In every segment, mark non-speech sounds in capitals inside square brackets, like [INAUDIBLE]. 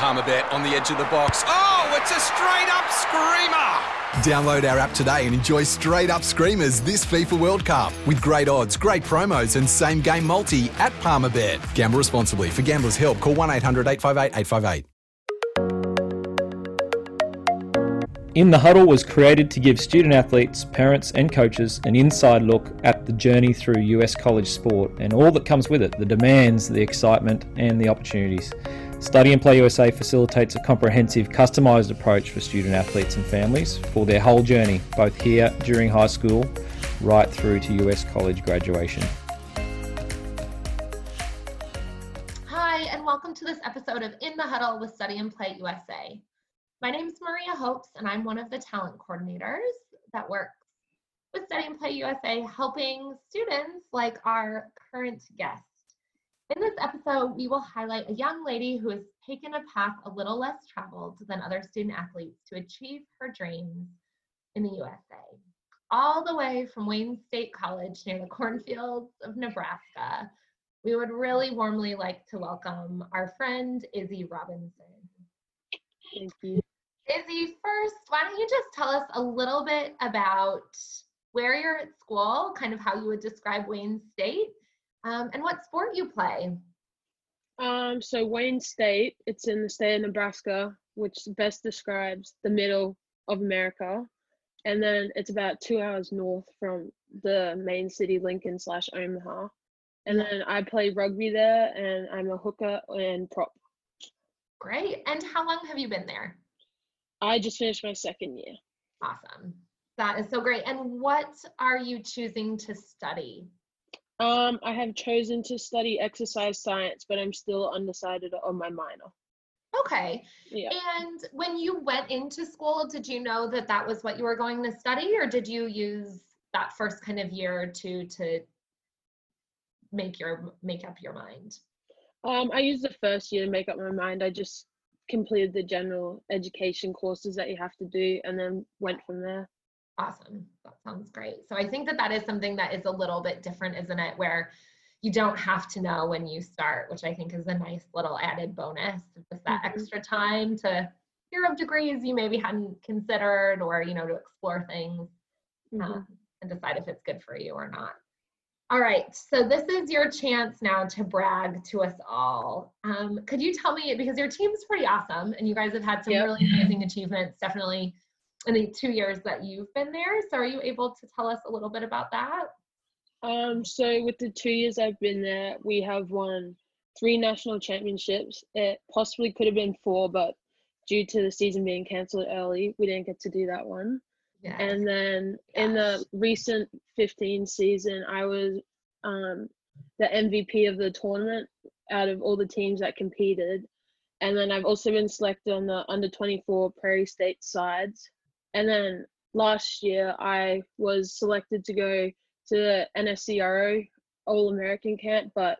Palmerbet on the edge of the box. Oh, it's a straight up screamer! Download our app today and enjoy straight up screamers this FIFA World Cup with great odds, great promos, and same game multi at Palmerbet. Gamble responsibly. For gamblers' help, call 1 800 858 858. In the Huddle was created to give student athletes, parents, and coaches an inside look at the journey through US college sport and all that comes with it the demands, the excitement, and the opportunities. Study and Play USA facilitates a comprehensive, customised approach for student athletes and families for their whole journey, both here during high school right through to US college graduation. Hi, and welcome to this episode of In the Huddle with Study and Play USA. My name is Maria Hopes, and I'm one of the talent coordinators that works with Study and Play USA, helping students like our current guest. In this episode, we will highlight a young lady who has taken a path a little less traveled than other student athletes to achieve her dreams in the USA. All the way from Wayne State College near the cornfields of Nebraska, we would really warmly like to welcome our friend Izzy Robinson. Thank you. Izzy, first, why don't you just tell us a little bit about where you're at school, kind of how you would describe Wayne State, um, and what sport you play? Um, so Wayne State, it's in the state of Nebraska, which best describes the middle of America. And then it's about two hours north from the main city, Lincoln slash Omaha. And then I play rugby there, and I'm a hooker and prop. Great. And how long have you been there? I just finished my second year. Awesome. That is so great. And what are you choosing to study? Um, I have chosen to study exercise science, but I'm still undecided on my minor. Okay. Yeah. And when you went into school, did you know that that was what you were going to study, or did you use that first kind of year or two to make your make up your mind? Um, I used the first year to make up my mind. I just completed the general education courses that you have to do, and then went from there. Awesome. That sounds great. So I think that that is something that is a little bit different, isn't it? Where you don't have to know when you start, which I think is a nice little added bonus. Just that Mhm. extra time to hear of degrees you maybe hadn't considered, or you know, to explore things um, and decide if it's good for you or not. All right, so this is your chance now to brag to us all. Um, could you tell me, because your team's pretty awesome and you guys have had some Yep. really amazing achievements, definitely in the two years that you've been there. So are you able to tell us a little bit about that? Um, so with the two years I've been there, we have won three national championships. It possibly could have been four, but due to the season being cancelled early, we didn't get to do that one. Yeah. And then in the recent 15 season, I was um, the MVP of the tournament out of all the teams that competed. And then I've also been selected on the under 24 Prairie State sides. And then last year, I was selected to go to the NSCRO All American camp, but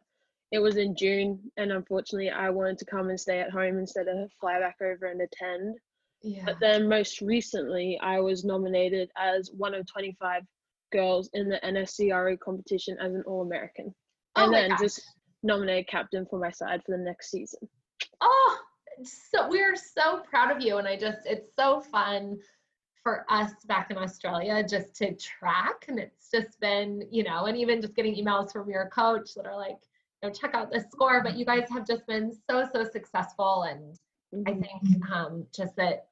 it was in June. And unfortunately, I wanted to come and stay at home instead of fly back over and attend. yeah. But then most recently, I was nominated as one of 25 girls in the NSCRO competition as an All American. Oh And then gosh. just nominated captain for my side for the next season. Oh, so we're so proud of you. And I just, it's so fun for us back in Australia just to track. And it's just been, you know, and even just getting emails from your coach that are like, you know, check out this score. But you guys have just been so, so successful. And I Mhm. think um, just that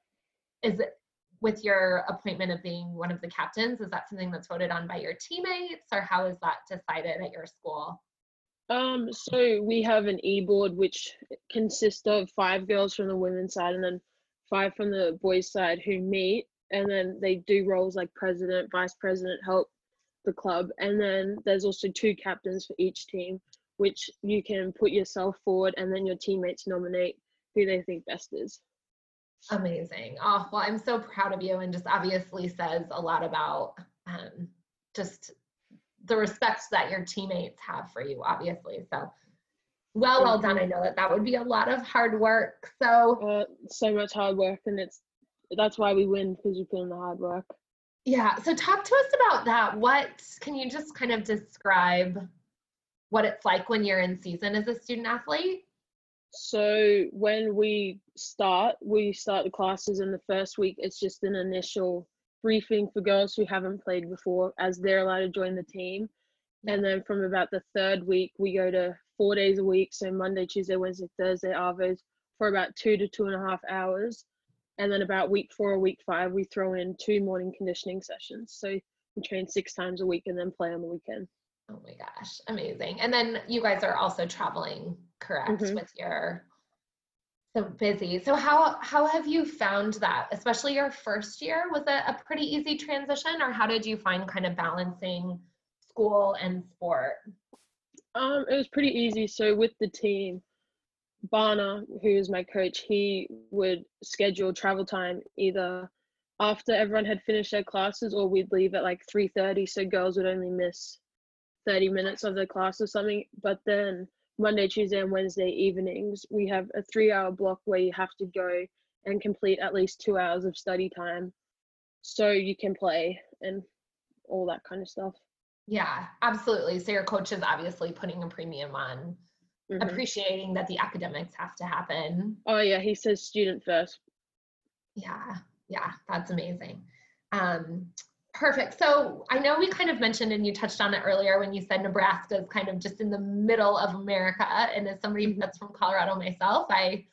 is it with your appointment of being one of the captains, is that something that's voted on by your teammates or how is that decided at your school? Um, so we have an e board which consists of five girls from the women's side and then five from the boys' side who meet, and then they do roles like president, vice president, help the club, and then there's also two captains for each team, which you can put yourself forward, and then your teammates nominate who they think best is. Amazing. Oh, well, I'm so proud of you and just obviously says a lot about um, just the respect that your teammates have for you, obviously. So, well, well done. I know that that would be a lot of hard work. So, uh, so much hard work, and it's that's why we win because you put in the hard work. Yeah. So, talk to us about that. What can you just kind of describe what it's like when you're in season as a student athlete? So when we start, we start the classes in the first week. It's just an initial briefing for girls who haven't played before as they're allowed to join the team. And then from about the third week, we go to four days a week. So Monday, Tuesday, Wednesday, Thursday, Arvos for about two to two and a half hours. And then about week four or week five, we throw in two morning conditioning sessions. So we train six times a week and then play on the weekend. Oh my gosh, amazing. And then you guys are also traveling, correct, mm-hmm. with your so busy. So how how have you found that, especially your first year? Was it a pretty easy transition or how did you find kind of balancing school and sport? Um, it was pretty easy. So with the team, Barna, who's my coach, he would schedule travel time either after everyone had finished their classes or we'd leave at like 3.30 so girls would only miss 30 minutes of the class or something. But then Monday, Tuesday, and Wednesday evenings, we have a three hour block where you have to go and complete at least two hours of study time so you can play and all that kind of stuff. Yeah, absolutely. So your coach is obviously putting a premium on mm-hmm. appreciating that the academics have to happen. Oh, yeah, he says student first. Yeah, yeah, that's amazing. Um, Perfect. So I know we kind of mentioned, and you touched on it earlier when you said Nebraska is kind of just in the middle of America. And as somebody mm-hmm. that's from Colorado myself, I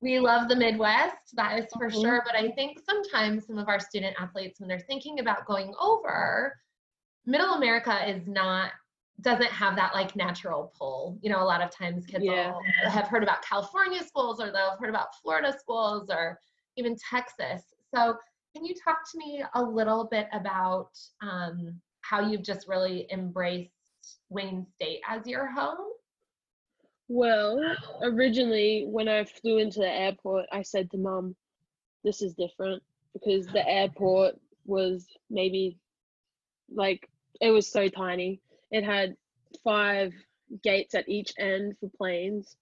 we love the Midwest, that is for mm-hmm. sure. But I think sometimes some of our student athletes, when they're thinking about going over, Middle America is not doesn't have that like natural pull. You know, a lot of times kids yeah. have heard about California schools or they'll have heard about Florida schools or even Texas. So can you talk to me a little bit about um, how you've just really embraced Wayne State as your home? Well, originally, when I flew into the airport, I said to mom, this is different because the airport was maybe like it was so tiny. It had five gates at each end for planes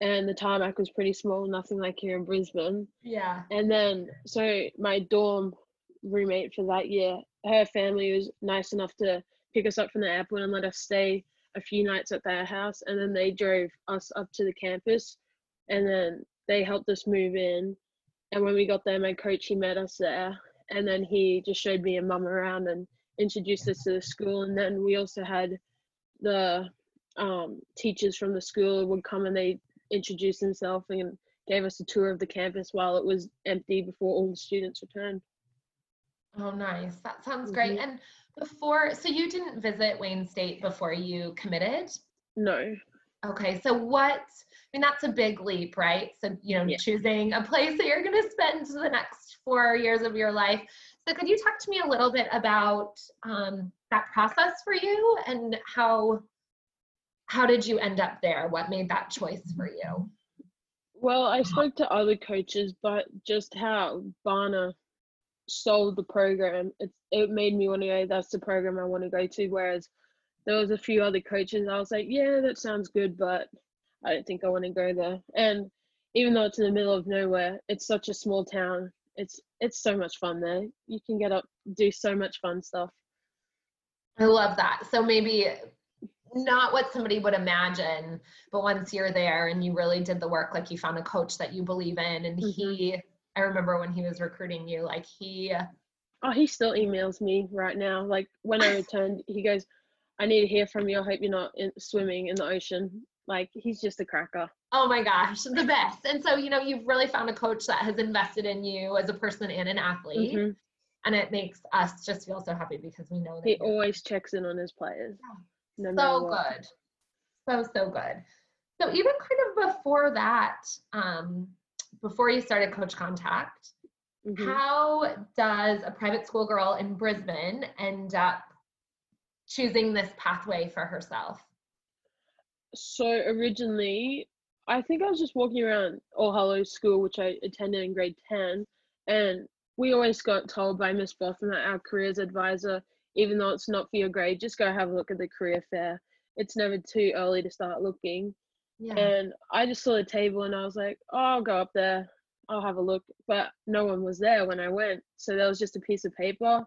and the tarmac was pretty small, nothing like here in Brisbane. Yeah. And then, so my dorm roommate for that year, her family was nice enough to pick us up from the airport and let us stay a few nights at their house. And then they drove us up to the campus and then they helped us move in. And when we got there, my coach, he met us there. And then he just showed me and mum around and introduced us to the school. And then we also had the um, teachers from the school would come and they introduced himself and gave us a tour of the campus while it was empty before all the students returned. Oh, nice. That sounds great. Mm-hmm. And before, so you didn't visit Wayne State before you committed? No. Okay. So what, I mean, that's a big leap, right? So, you know, yeah. choosing a place that you're going to spend the next four years of your life. So could you talk to me a little bit about um, that process for you and how how did you end up there? What made that choice for you? Well, I spoke to other coaches, but just how Barna sold the program, it, it made me want to go, that's the program I want to go to. Whereas there was a few other coaches, I was like, yeah, that sounds good, but I don't think I want to go there. And even though it's in the middle of nowhere, it's such a small town. It's it's so much fun there. You can get up, do so much fun stuff. I love that. So maybe not what somebody would imagine but once you're there and you really did the work like you found a coach that you believe in and mm-hmm. he i remember when he was recruiting you like he oh he still emails me right now like when i [LAUGHS] returned he goes i need to hear from you i hope you're not in, swimming in the ocean like he's just a cracker oh my gosh the best and so you know you've really found a coach that has invested in you as a person and an athlete mm-hmm. and it makes us just feel so happy because we know that he always checks in on his players yeah no so good. So, so good. So even kind of before that, um, before you started Coach Contact, mm-hmm. how does a private school girl in Brisbane end up choosing this pathway for herself? So originally, I think I was just walking around All Hallows School, which I attended in grade 10, and we always got told by Miss Botham, our careers advisor, even though it's not for your grade, just go have a look at the career fair. It's never too early to start looking. Yeah. And I just saw the table and I was like, oh, I'll go up there, I'll have a look. But no one was there when I went. So there was just a piece of paper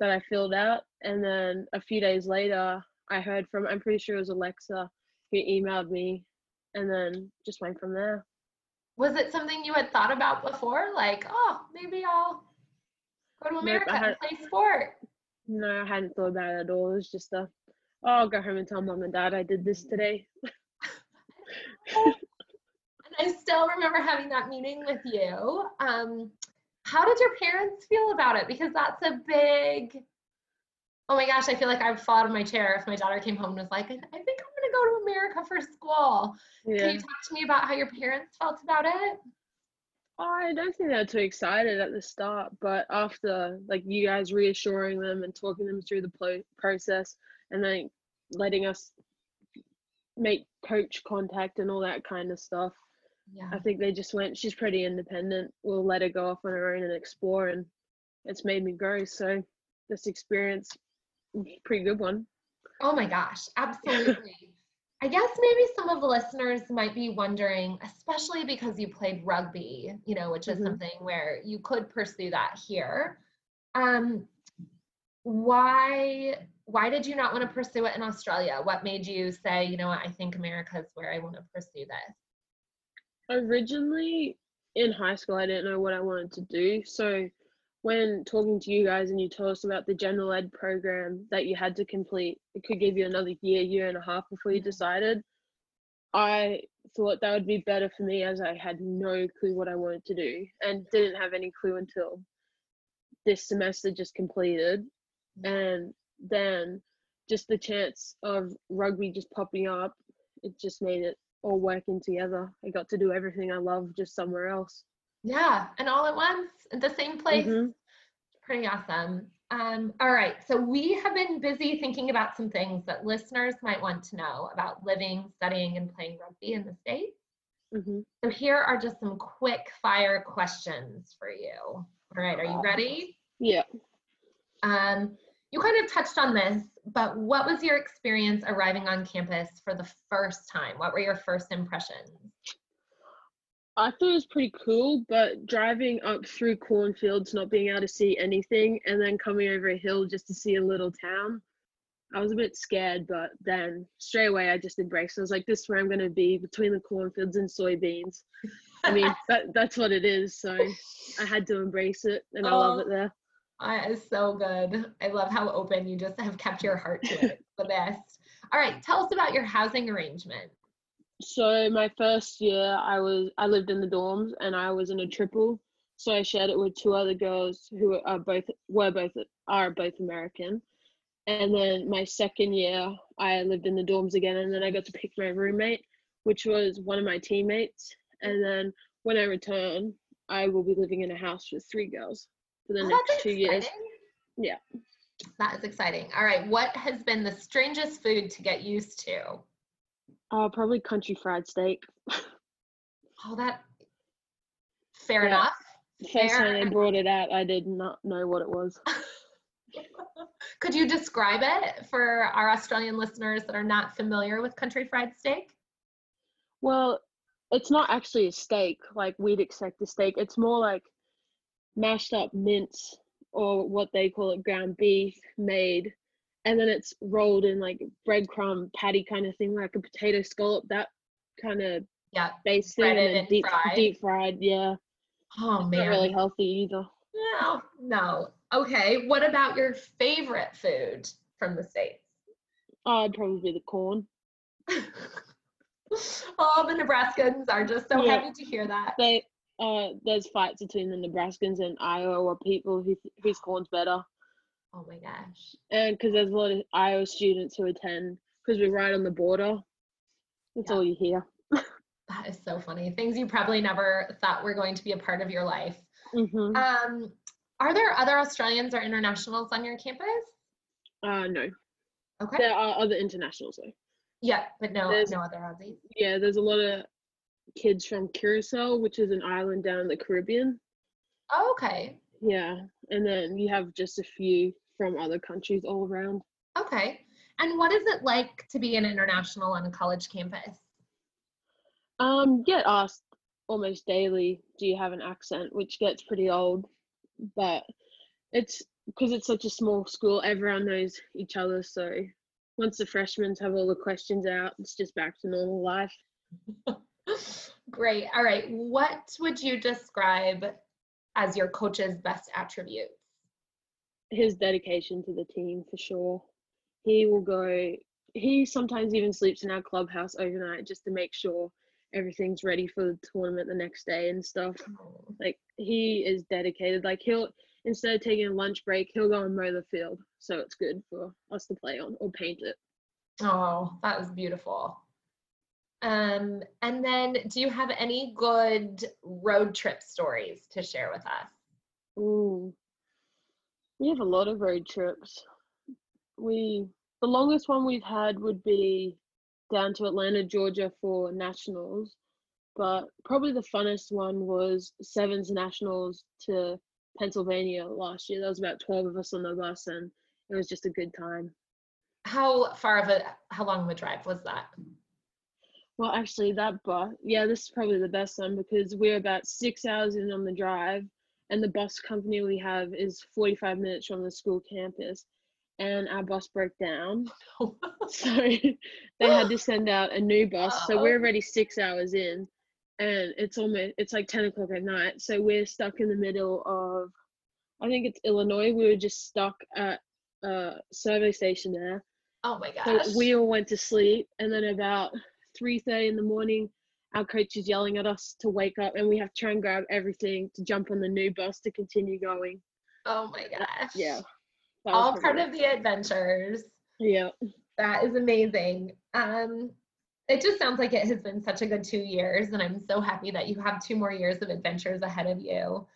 that I filled out. And then a few days later, I heard from, I'm pretty sure it was Alexa, who emailed me and then just went from there. Was it something you had thought about before? Like, oh, maybe I'll go to America I and play sport. No, I hadn't thought about it at all. It was just a, oh, I'll go home and tell mom and dad I did this today. [LAUGHS] And I still remember having that meeting with you. Um, how did your parents feel about it? Because that's a big. Oh my gosh, I feel like I'd fall out of my chair if my daughter came home and was like, I I think I'm gonna go to America for school. Can you talk to me about how your parents felt about it? I don't think they were too excited at the start, but after like you guys reassuring them and talking them through the plo- process and then letting us make coach contact and all that kind of stuff, Yeah. I think they just went, she's pretty independent. We'll let her go off on her own and explore. And it's made me grow. So this experience, pretty good one. Oh my gosh, absolutely. I guess maybe some of the listeners might be wondering, especially because you played rugby, you know, which is Mhm. something where you could pursue that here. Um, why why did you not want to pursue it in Australia? What made you say, you know what, I think America is where I want to pursue this? Originally in high school, I didn't know what I wanted to do. So when talking to you guys and you told us about the general ed program that you had to complete, it could give you another year, year and a half before you mm-hmm. decided. I thought that would be better for me as I had no clue what I wanted to do and didn't have any clue until this semester just completed. Mm-hmm. And then just the chance of rugby just popping up, it just made it all working together. I got to do everything I love just somewhere else. Yeah, and all at once at the same place. Mhm. Pretty awesome. Um, all right, so we have been busy thinking about some things that listeners might want to know about living, studying, and playing rugby in the States. Mhm. So here are just some quick fire questions for you. All right, are you ready? Yeah. Um, you kind of touched on this, but what was your experience arriving on campus for the first time? What were your first impressions? I thought it was pretty cool, but driving up through cornfields, not being able to see anything, and then coming over a hill just to see a little town, I was a bit scared. But then straight away, I just embraced. it. I was like, "This is where I'm going to be between the cornfields and soybeans." I mean, [LAUGHS] that that's what it is. So I had to embrace it, and I love Oh. it there. That is so good. I love how open you just have kept your heart to it. The best. All right, tell us about your housing arrangement. So my first year, I was I lived in the dorms, and I was in a triple. So I shared it with two other girls who are both were both are both American. And then my second year, I lived in the dorms again, and then I got to pick my roommate, which was one of my teammates. And then when I return, I will be living in a house with three girls for the Oh, next two years. exciting. Yeah. That is exciting. All right, what has been the strangest food to get used to? Uh, probably country fried steak. [LAUGHS] Oh, that fair Yeah. enough. The first time they Fair. brought it out, I did not know what it was. [LAUGHS] Could you describe it for our Australian listeners that are not familiar with country fried steak? Well, it's not actually a steak like we'd expect a steak. It's more like mashed up mince or what they call it ground beef made. And then it's rolled in like breadcrumb patty kind of thing, like a potato scallop, that kind of Yeah. base thing. And and deep fried. deep fried, yeah. Oh Not man. really healthy either. No, no. Okay. What about your favorite food from the States? Oh, probably the corn. [LAUGHS] All the Nebraskans are just so Yeah. happy to hear that. They uh there's fights between the Nebraskans and Iowa people who whose corn's better. Oh my gosh. and because there's a lot of Iowa students who attend because we're right on the border. That's Yeah. all you hear. [LAUGHS] That is so funny. Things you probably never thought were going to be a part of your life. hmm Um, are there other Australians or internationals on your campus? Uh, no, Okay. there are other internationals though. Yeah, but no, There's- no other Aussies. Yeah, there's a lot of kids from Curacao, which is an island down in the Caribbean. Oh, okay. Yeah, and then you have just a few from other countries all around. Okay. And what is it like to be an international on a college campus? Um, get asked almost daily, do you have an accent, which gets pretty old, but it's because it's such a small school, everyone knows each other. So once the freshmen have all the questions out, it's just back to normal life. [LAUGHS] Great. All right. What would you describe as your coach's best attributes? His dedication to the team for sure. He will go, he sometimes even sleeps in our clubhouse overnight just to make sure everything's ready for the tournament the next day and stuff. Like he is dedicated. Like he'll instead of taking a lunch break, he'll go and mow the field. So it's good for us to play on or paint it. Oh, that was beautiful. Um, and then do you have any good road trip stories to share with us? Ooh. We have a lot of road trips. We the longest one we've had would be down to Atlanta, Georgia for nationals. But probably the funnest one was Sevens Nationals to Pennsylvania last year. There was about 12 of us on the bus and it was just a good time. How far of a how long of a drive was that? Well, actually, that bus, yeah, this is probably the best one because we're about six hours in on the drive, and the bus company we have is 45 minutes from the school campus, and our bus broke down. [LAUGHS] so [LAUGHS] they had to send out a new bus. So we're already six hours in, and it's almost it's like 10 o'clock at night. So we're stuck in the middle of, I think it's Illinois. We were just stuck at a survey station there. Oh my So gosh. we all went to sleep, and then about three thirty in the morning, our coach is yelling at us to wake up, and we have to try and grab everything to jump on the new bus to continue going. oh my gosh. Yeah, All part of the adventures. yeah. That is amazing. Um, it just sounds like it has been such a good two years, and I'm so happy that you have two more years of adventures ahead of you.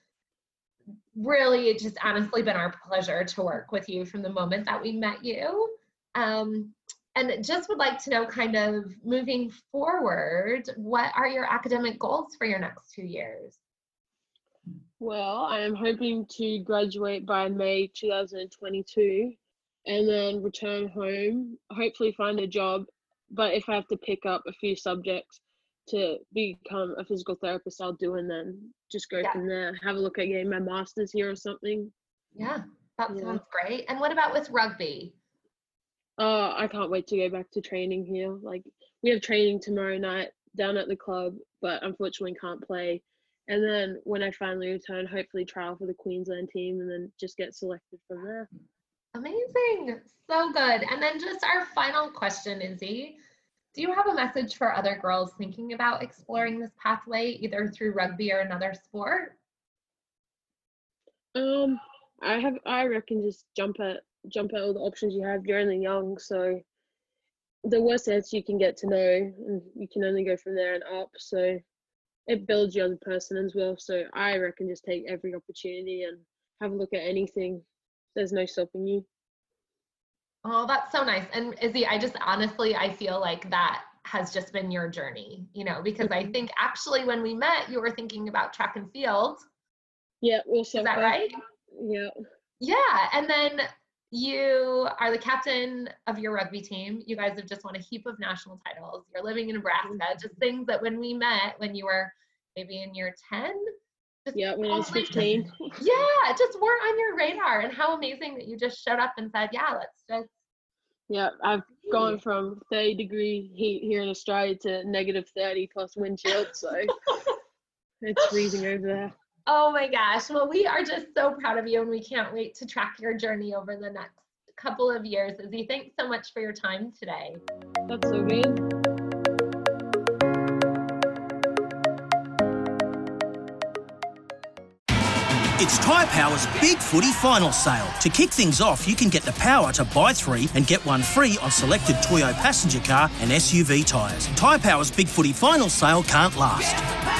Really, it's just honestly been our pleasure to work with you from the moment that we met you. Um, and just would like to know, kind of moving forward, what are your academic goals for your next two years? Well, I am hoping to graduate by May 2022, and then return home. Hopefully, find a job. But if I have to pick up a few subjects to become a physical therapist, I'll do, and then just go Yeah. from there. Have a look at getting my master's here or something. Yeah, that Yeah. sounds great. And what about with rugby? Oh, I can't wait to go back to training here. Like we have training tomorrow night down at the club, but unfortunately can't play. And then when I finally return, hopefully trial for the Queensland team and then just get selected from there. Amazing. So good. And then just our final question, Izzy. Do you have a message for other girls thinking about exploring this pathway, either through rugby or another sport? Um, I have I reckon just jump at jump at all the options you have. You're only young, so the worst chance you can get to know, and you can only go from there and up. So it builds you as a person as well. So I reckon just take every opportunity and have a look at anything. There's no stopping you. Oh, that's so nice. And Izzy, I just honestly, I feel like that has just been your journey, you know, because I Mhm. think actually when we met, you were thinking about track and field. Yeah, also. Is that right? Yeah. Yeah. And then you are the captain of your rugby team. You guys have just won a heap of national titles. You're living in Nebraska, mm-hmm. just things that when we met, when you were maybe in year 10, just Yeah, when I was totally 15. [LAUGHS] yeah, just weren't on your radar. And how amazing that you just showed up and said, yeah, let's just Yeah, I've gone from 30 degree heat here in Australia to negative 30 plus wind chill, so [LAUGHS] it's freezing over there. Oh my gosh. Well, we are just so proud of you and we can't wait to track your journey over the next couple of years. Izzy, thanks so much for your time today. That's so good. It's Tyre Power's Big Footy Final Sale. To kick things off, you can get the power to buy three and get one free on selected Toyo passenger car and SUV tyres. Tyre Power's Big Footy Final Sale can't last.